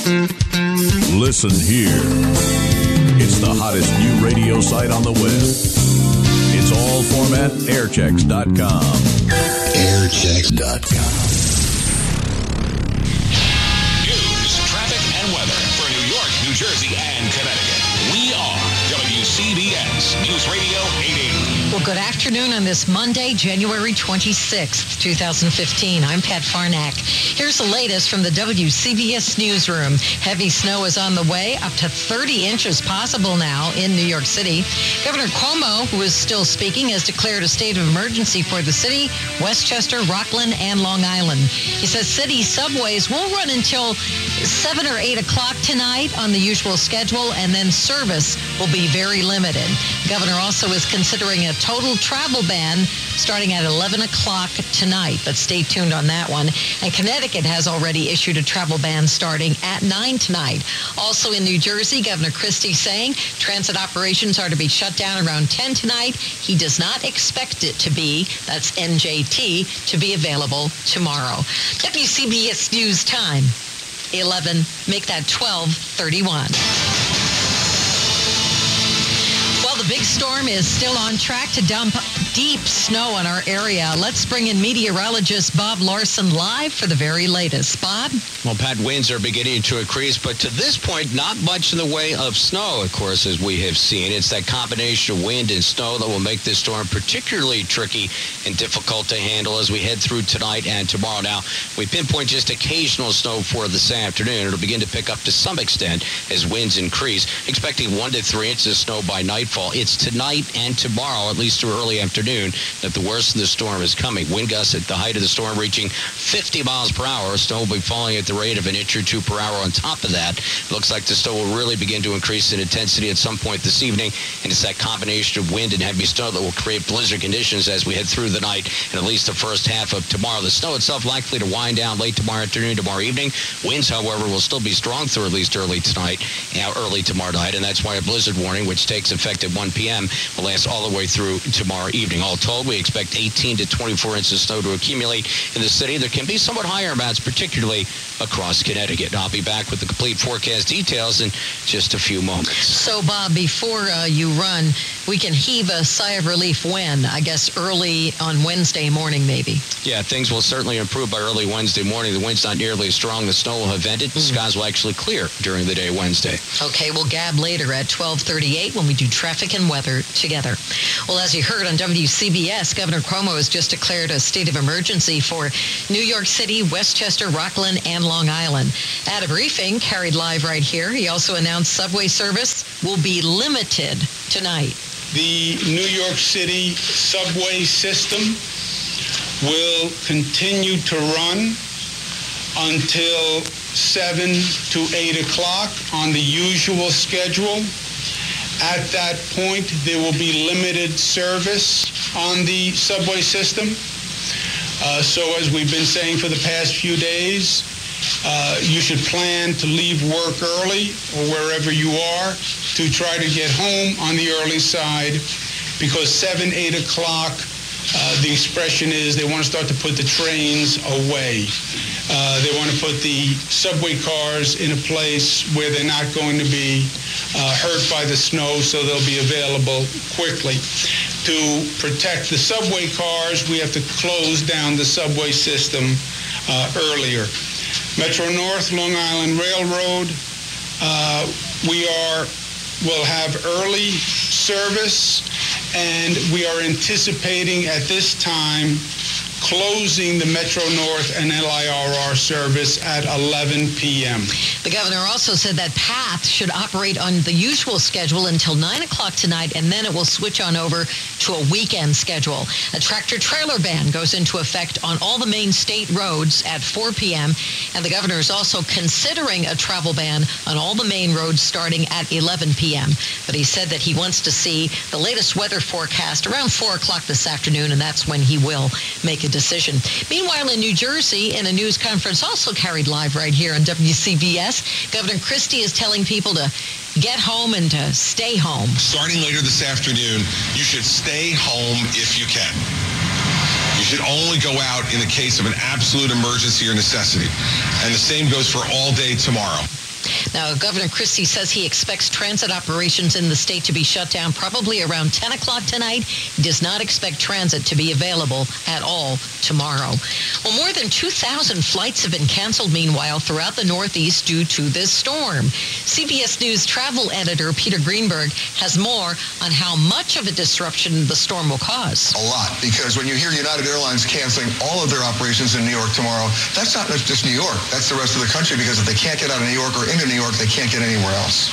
Listen here. It's the hottest new radio site on the web. It's all format airchecks.com. Airchecks.com. News, traffic, and weather for New York, New Jersey, and Connecticut. We are WCBS News Radio 880. Well, good afternoon on this Monday, January 26th, 2015. I'm Pat Farnack. Here's the latest from the WCBS newsroom. Heavy snow is on the way, up to 30 inches possible now in New York City. Governor Cuomo, who is still speaking, has declared a state of emergency for the city, Westchester, Rockland, and Long Island. He says city subways will run until 7 or 8 o'clock tonight on the usual schedule, and then service will be very limited. Governor also is considering a total travel ban starting at 11 o'clock tonight, but stay tuned on that one. And Connecticut has already issued a travel ban starting at 9 tonight. Also in New Jersey, Governor Christie saying transit operations are to be shut down around 10 tonight. He does not expect it to be, that's NJT, to be available tomorrow. WCBS News Time. 11, make that 1231. Well, the big storm is still on track to dump deep snow on our area. Let's bring in meteorologist Bob Larson live for the very latest. Bob? Well, Pat, winds are beginning to increase, but to this point, not much in the way of snow, of course, as we have seen. It's that combination of wind and snow that will make this storm particularly tricky and difficult to handle as we head through tonight and tomorrow. Now, we pinpoint just occasional snow for this afternoon. It'll begin to pick up to some extent as winds increase, expecting one to three inches of snow by nightfall. It's tonight and tomorrow, at least through early afternoon, that the worst of the storm is coming. Wind gusts at the height of the storm reaching 50 miles per hour. Snow will be falling at the rate of an inch or two per hour on top of that. it Looks like the snow will really begin to increase in intensity at some point this evening. And it's that combination of wind and heavy snow that will create blizzard conditions as we head through the night and at least the first half of tomorrow. The snow itself likely to wind down late tomorrow afternoon, tomorrow evening. Winds, however, will still be strong through at least early tonight, now early tomorrow night. And that's why a blizzard warning, which takes effect at 1 p.m., will last all the way through tomorrow evening. All told, we expect 18 to 24 inches of snow to accumulate in the city. There can be somewhat higher amounts, particularly across Connecticut. I'll be back with the complete forecast details in just a few moments. So, Bob, before uh, you run, we can heave a sigh of relief when? I guess early on Wednesday morning, maybe. Yeah, things will certainly improve by early Wednesday morning. The wind's not nearly as strong. The snow will have ended. The skies will actually clear during the day Wednesday. Okay, we'll gab later at 1238 when we do traffic and weather together. Well, as you heard on WCBS, Governor Cuomo has just declared a state of emergency for New York City, Westchester, Rockland, and Long Island. At a briefing carried live right here, he also announced subway service will be limited tonight. The New York City subway system will continue to run until 7 to 8 o'clock on the usual schedule. At that point, there will be limited service on the subway system. Uh, so as we've been saying for the past few days, uh, you should plan to leave work early or wherever you are to try to get home on the early side because 7, 8 o'clock, uh, the expression is they want to start to put the trains away. Uh, they want to put the subway cars in a place where they're not going to be uh, hurt by the snow, so they'll be available quickly. To protect the subway cars, we have to close down the subway system uh, earlier. Metro North, Long Island Railroad, uh, we are will have early service, and we are anticipating at this time closing the Metro North and LIRR service at 11 p.m. The governor also said that PATH should operate on the usual schedule until 9 o'clock tonight, and then it will switch on over to a weekend schedule. A tractor trailer ban goes into effect on all the main state roads at 4 p.m., and the governor is also considering a travel ban on all the main roads starting at 11 p.m. But he said that he wants to see the latest weather forecast around 4 o'clock this afternoon, and that's when he will make a decision. Meanwhile, in New Jersey, in a news conference also carried live right here on WCBS, Governor Christie is telling people to get home and to stay home. Starting later this afternoon, you should stay home if you can. You should only go out in the case of an absolute emergency or necessity. And the same goes for all day tomorrow. Now, Governor Christie says he expects transit operations in the state to be shut down probably around 10 o'clock tonight. He does not expect transit to be available at all tomorrow. Well, more than 2,000 flights have been canceled, meanwhile, throughout the Northeast due to this storm. CBS News travel editor Peter Greenberg has more on how much of a disruption the storm will cause. A lot, because when you hear United Airlines canceling all of their operations in New York tomorrow, that's not just New York. That's the rest of the country because if they can't get out of New York or into New York, they can't get anywhere else.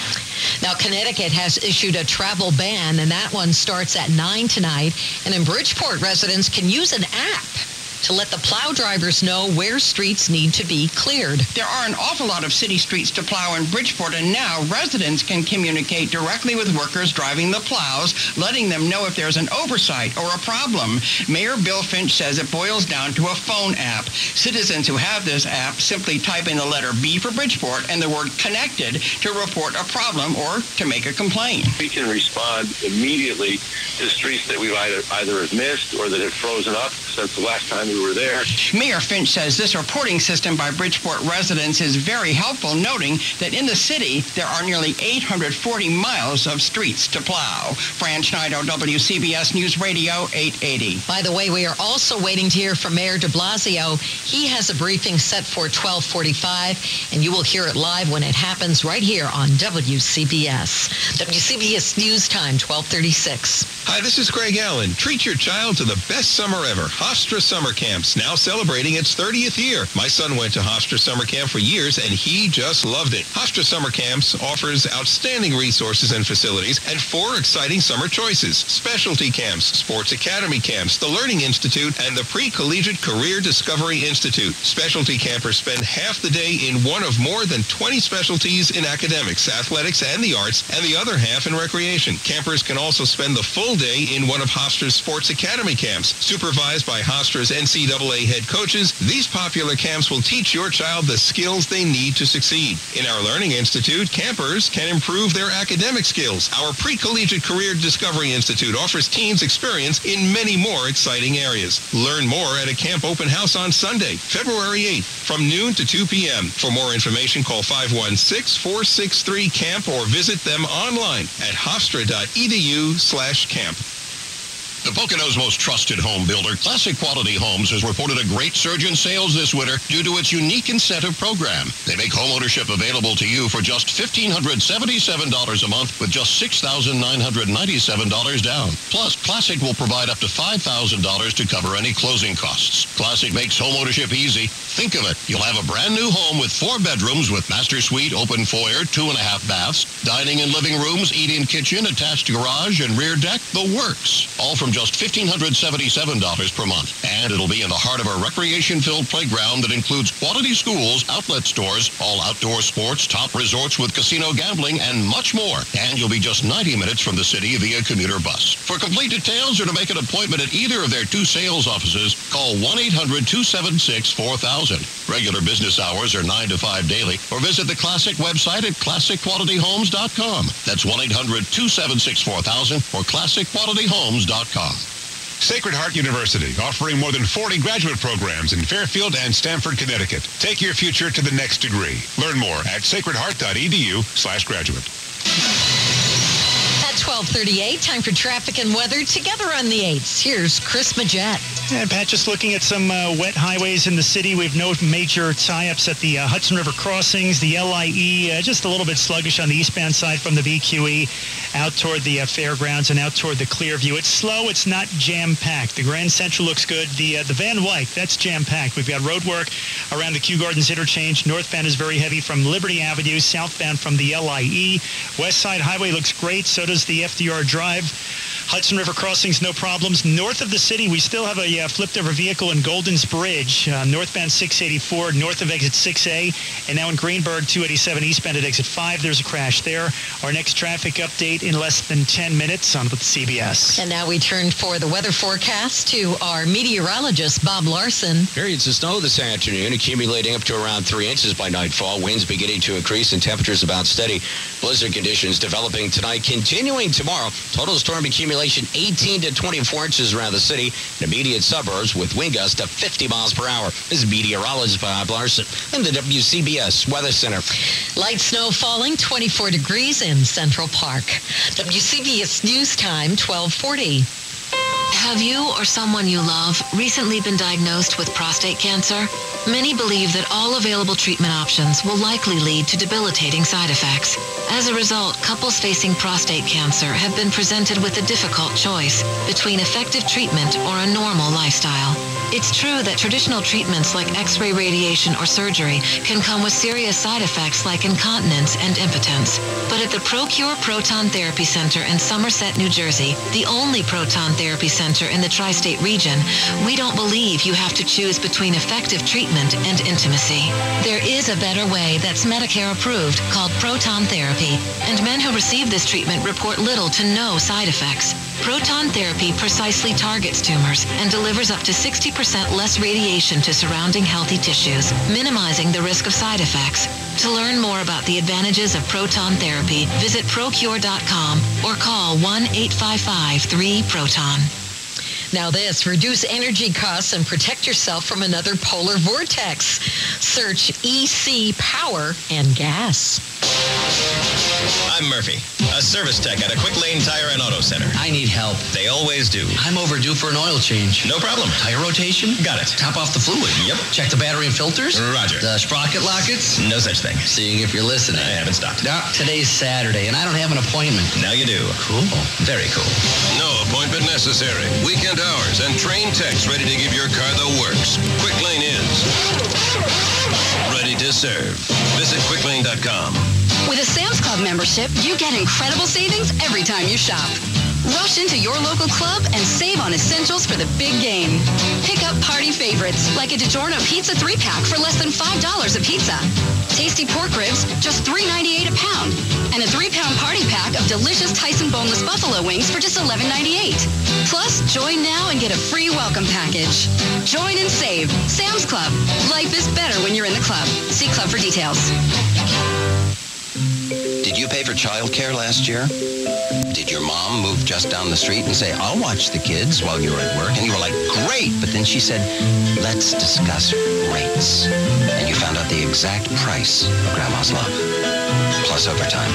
Now, Connecticut has issued a travel ban, and that one starts at 9 tonight. And in Bridgeport, residents can use an app to let the plow drivers know where streets need to be cleared. There are an awful lot of city streets to plow in Bridgeport, and now residents can communicate directly with workers driving the plows, letting them know if there's an oversight or a problem. Mayor Bill Finch says it boils down to a phone app. Citizens who have this app simply type in the letter B for Bridgeport and the word connected to report a problem or to make a complaint. We can respond immediately to streets that we've either, either have missed or that have frozen up since the last time we were there. Mayor Finch says this reporting system by Bridgeport residents is very helpful, noting that in the city there are nearly 840 miles of streets to plow. Fran Schneider, WCBS News Radio 880. By the way, we are also waiting to hear from Mayor de Blasio. He has a briefing set for 1245, and you will hear it live when it happens right here on WCBS. WCBS News Time, 1236. Hi, this is Craig Allen. Treat your child to the best summer ever. Hofstra Summer Camps, now celebrating its 30th year. My son went to Hofstra Summer Camp for years, and he just loved it. Hofstra Summer Camps offers outstanding resources and facilities and four exciting summer choices. Specialty camps, sports academy camps, the Learning Institute, and the Pre-Collegiate Career Discovery Institute. Specialty campers spend half the day in one of more than 20 specialties in academics, athletics, and the arts, and the other half in recreation. Campers can also spend the full day in one of Hofstra's sports academy camps. Supervised by Hofstra's NCAA head coaches, these popular camps will teach your child the skills they need to succeed. In our Learning Institute, campers can improve their academic skills. Our Pre-Collegiate Career Discovery Institute offers teens experience in many more exciting areas. Learn more at a camp open house on Sunday, February 8th from noon to 2 p.m. For more information, call 516-463-CAMP or visit them online at hofstra.edu slash camp. The Pocono's most trusted home builder, Classic Quality Homes, has reported a great surge in sales this winter due to its unique incentive program. They make homeownership available to you for just $1,577 a month with just $6,997 down. Plus, Classic will provide up to $5,000 to cover any closing costs. Classic makes homeownership easy. Think of it. You'll have a brand new home with four bedrooms with master suite, open foyer, two and a half baths, dining and living rooms, eat-in kitchen, attached garage, and rear deck. The works. All from just $1,577 per month. And it'll be in the heart of a recreation-filled playground that includes quality schools, outlet stores, all outdoor sports, top resorts with casino gambling, and much more. And you'll be just 90 minutes from the city via commuter bus. For complete details or to make an appointment at either of their two sales offices, call 1-800-276-4000. Regular business hours are 9 to 5 daily or visit the Classic website at classicqualityhomes.com. That's 1-800-276-4000 or classicqualityhomes.com. Sacred Heart University, offering more than 40 graduate programs in Fairfield and Stamford, Connecticut. Take your future to the next degree. Learn more at sacredheart.edu slash graduate. At 1238, time for traffic and weather together on the 8s. Here's Chris Majette. And Pat, just looking at some uh, wet highways in the city, we have no major tie-ups at the uh, Hudson River crossings, the LIE, uh, just a little bit sluggish on the eastbound side from the BQE out toward the uh, fairgrounds and out toward the Clearview. It's slow. It's not jam-packed. The Grand Central looks good. The uh, the Van Wyck, that's jam-packed. We've got road work around the Kew Gardens interchange. Northbound is very heavy from Liberty Avenue, southbound from the LIE. West Side Highway looks great. So does the FDR Drive. Hudson River crossings, no problems. North of the city, we still have a uh, flipped over vehicle in Golden's Bridge, uh, northbound 684, north of exit 6A, and now in Greenburgh, 287 eastbound at exit 5. There's a crash there. Our next traffic update in less than 10 minutes on with CBS. And now we turn for the weather forecast to our meteorologist, Bob Larson. Periods of snow this afternoon, accumulating up to around three inches by nightfall. Winds beginning to increase and temperatures about steady. Blizzard conditions developing tonight, continuing tomorrow. Total storm accumulation 18 to 24 inches around the city and immediate suburbs with wind gusts of 50 miles per hour. This is meteorologist Bob Larson in the WCBS Weather Center. Light snow falling 24 degrees in Central Park. WCBS News Time 1240. Have you or someone you love recently been diagnosed with prostate cancer? Many believe that all available treatment options will likely lead to debilitating side effects. As a result, couples facing prostate cancer have been presented with a difficult choice between effective treatment or a normal lifestyle. It's true that traditional treatments like X-ray radiation or surgery can come with serious side effects like incontinence and impotence. But at the ProCure Proton Therapy Center in Somerset, New Jersey, the only proton therapy center in the tri-state region, we don't believe you have to choose between effective treatment and intimacy. There is a better way that's Medicare approved called proton therapy, and men who receive this treatment report little to no side effects. Proton therapy precisely targets tumors and delivers up to 60% less radiation to surrounding healthy tissues, minimizing the risk of side effects. To learn more about the advantages of proton therapy, visit procure.com or call 1-855-3-PROTON. Now this, reduce energy costs and protect yourself from another polar vortex. Search EC Power and Gas. I'm Murphy, a service tech at a Quick Lane Tire and Auto Center. I need help. They always do. I'm overdue for an oil change. No problem. Tire rotation? Got it. Top off the fluid? Yep. Check the battery and filters? Roger. The sprocket lockets? No such thing. Seeing if you're listening. I haven't stopped. Now, today's Saturday, and I don't have an appointment. Now you do. Cool. Very cool. No appointment necessary. Weekend hours and train techs ready to give your car the works. Quick Lane is ready to serve. Visit quicklane.com. With a Sam's Club membership, you get incredible savings every time you shop. Rush into your local club and save on essentials for the big game. Pick up party favorites like a DiGiorno Pizza 3-pack for less than $5 a pizza. Tasty pork ribs, just $3.98 a pound. And a 3-pound party pack of delicious Tyson boneless buffalo wings for just $11.98. Plus, join now and get a free welcome package. Join and save. Sam's Club. Life is better when you're in the club. See club for details. Did you pay for childcare last year? Did your mom move just down the street and say, I'll watch the kids while you're at work? And you were like, great. But then she said, let's discuss rates. And you found out the exact price of grandma's love. Plus overtime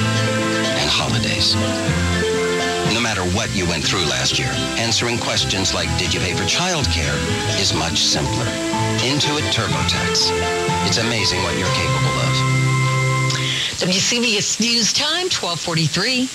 and holidays. No matter what you went through last year, answering questions like, did you pay for childcare is much simpler. Intuit TurboTax. It's amazing what you're capable of. WCBS News Time, 1243.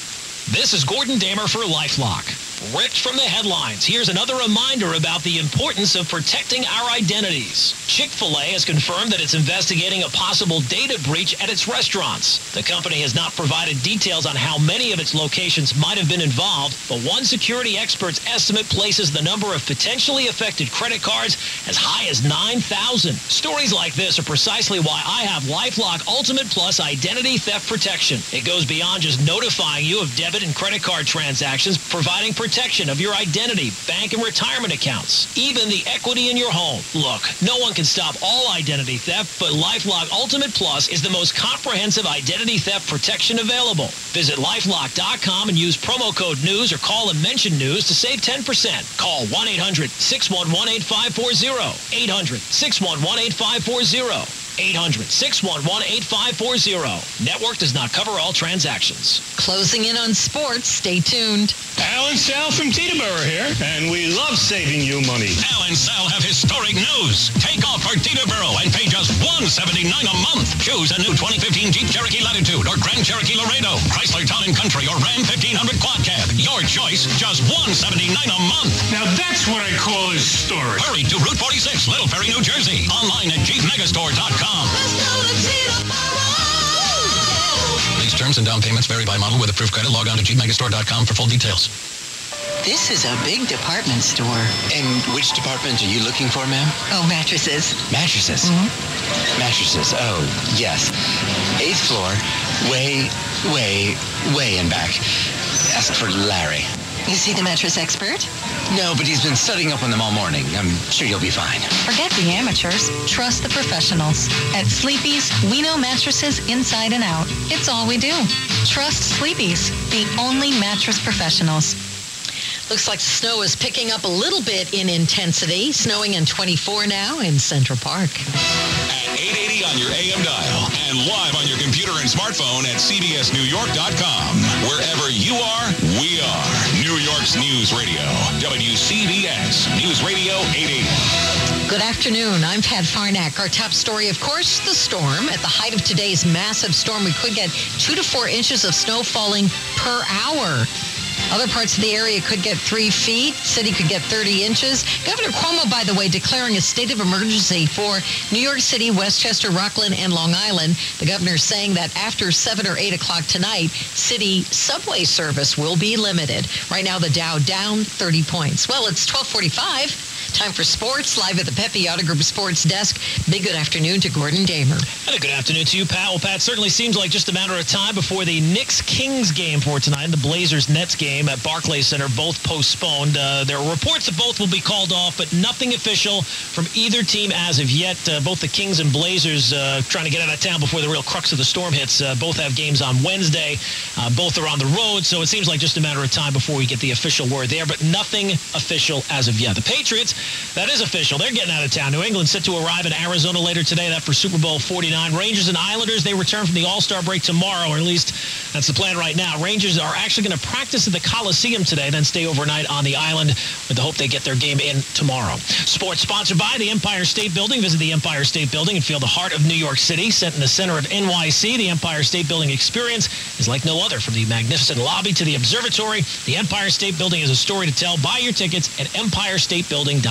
This is Gordon Damer for LifeLock. Ripped from the headlines, here's another reminder about the importance of protecting our identities. Chick-fil-A has confirmed that it's investigating a possible data breach at its restaurants. The company has not provided details on how many of its locations might have been involved, but one security expert's estimate places the number of potentially affected credit cards as high as 9,000. Stories like this are precisely why I have LifeLock Ultimate Plus Identity Theft Protection. It goes beyond just notifying you of debit and credit card transactions, providing protection of your identity, bank, and retirement accounts, even the equity in your home. Look, no one can stop all identity theft, but LifeLock Ultimate Plus is the most comprehensive identity theft protection available. Visit lifelock.com and use promo code NEWS or call and mention NEWS to save 10%. Call 1-800-611-8540. 800-611-8540. 800-611-8540. Network does not cover all transactions. Closing in on sports. Stay tuned. Alan Sal from Teterboro here, and we love saving you money. Alan Sal have historic news. Take off for Teterboro and pay just 179 a month. Choose a new 2015 Jeep Cherokee Latitude or Grand Cherokee Laredo, Chrysler Town and Country or Ram 1500 Quad Cab. Your choice, just 179 a month. Now that's what I call historic. Hurry to Route 46, Little Ferry, New Jersey. Online at jeepmegastore.com. These terms and down payments vary by model with approved credit. Log on to jeepmegastore.com for full details. This is a big department store. And which department are you looking for, ma'am? Oh, mattresses. Mattresses. Mm-hmm. Mattresses. Oh, yes. Eighth floor, way, way, way in back. Ask for Larry. Is see the mattress expert? No, but he's been studying up on them all morning. I'm sure you'll be fine. Forget the amateurs. Trust the professionals. At Sleepy's, we know mattresses inside and out. It's all we do. Trust Sleepy's, the only mattress professionals. Looks like the snow is picking up a little bit in intensity. Snowing in 24 now in Central Park. At 880 on your AM dial and live on your computer and smartphone at cbsnewyork.com. Wherever you are, we are. News Radio. WCBS News Radio 880. Good afternoon. I'm Pat Farnack. Our top story, of course, the storm. At the height of today's massive storm, we could get two to four inches of snow falling per hour. Other parts of the area could get three feet. City could get 30 inches. Governor Cuomo, by the way, declaring a state of emergency for New York City, Westchester, Rockland, and Long Island. The governor saying that after 7 or 8 o'clock tonight, city subway service will be limited. Right now, the Dow down 30 points. Well, it's 1245. Time for sports, live at the Pepe Auto Group Sports Desk. Big good afternoon to Gordon Damer. And a good afternoon to you, Pat. Well, Pat, certainly seems like just a matter of time before the Knicks-Kings game for tonight, the Blazers-Nets game at Barclays Center, both postponed. Uh, there are reports that both will be called off, but nothing official from either team as of yet. Uh, both the Kings and Blazers uh, trying to get out of town before the real crux of the storm hits. Uh, both have games on Wednesday. Uh, both are on the road, so it seems like just a matter of time before we get the official word there, but nothing official as of yet. The Patriots, that is official. They're getting out of town. New England set to arrive in Arizona later today. That for Super Bowl 49. Rangers and Islanders, they return from the All-Star break tomorrow, or at least that's the plan right now. Rangers are actually going to practice at the Coliseum today, then stay overnight on the island with the hope they get their game in tomorrow. Sports sponsored by the Empire State Building. Visit the Empire State Building and feel the heart of New York City. Set in the center of NYC, the Empire State Building experience is like no other. From the magnificent lobby to the observatory, the Empire State Building is a story to tell. Buy your tickets at empirestatebuilding.com.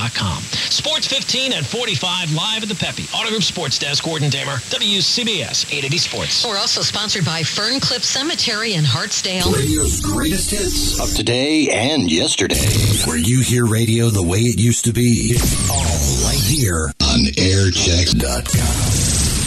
Sports 15 at 45 live at the Pepe Auto Group Sports Desk. Gordon Damer, WCBS 880 Sports. We're also sponsored by Ferncliff Cemetery in Hartsdale. Radio's greatest hits. Of today and yesterday. Where you hear radio the way it used to be. It's all right here on airchecks.com.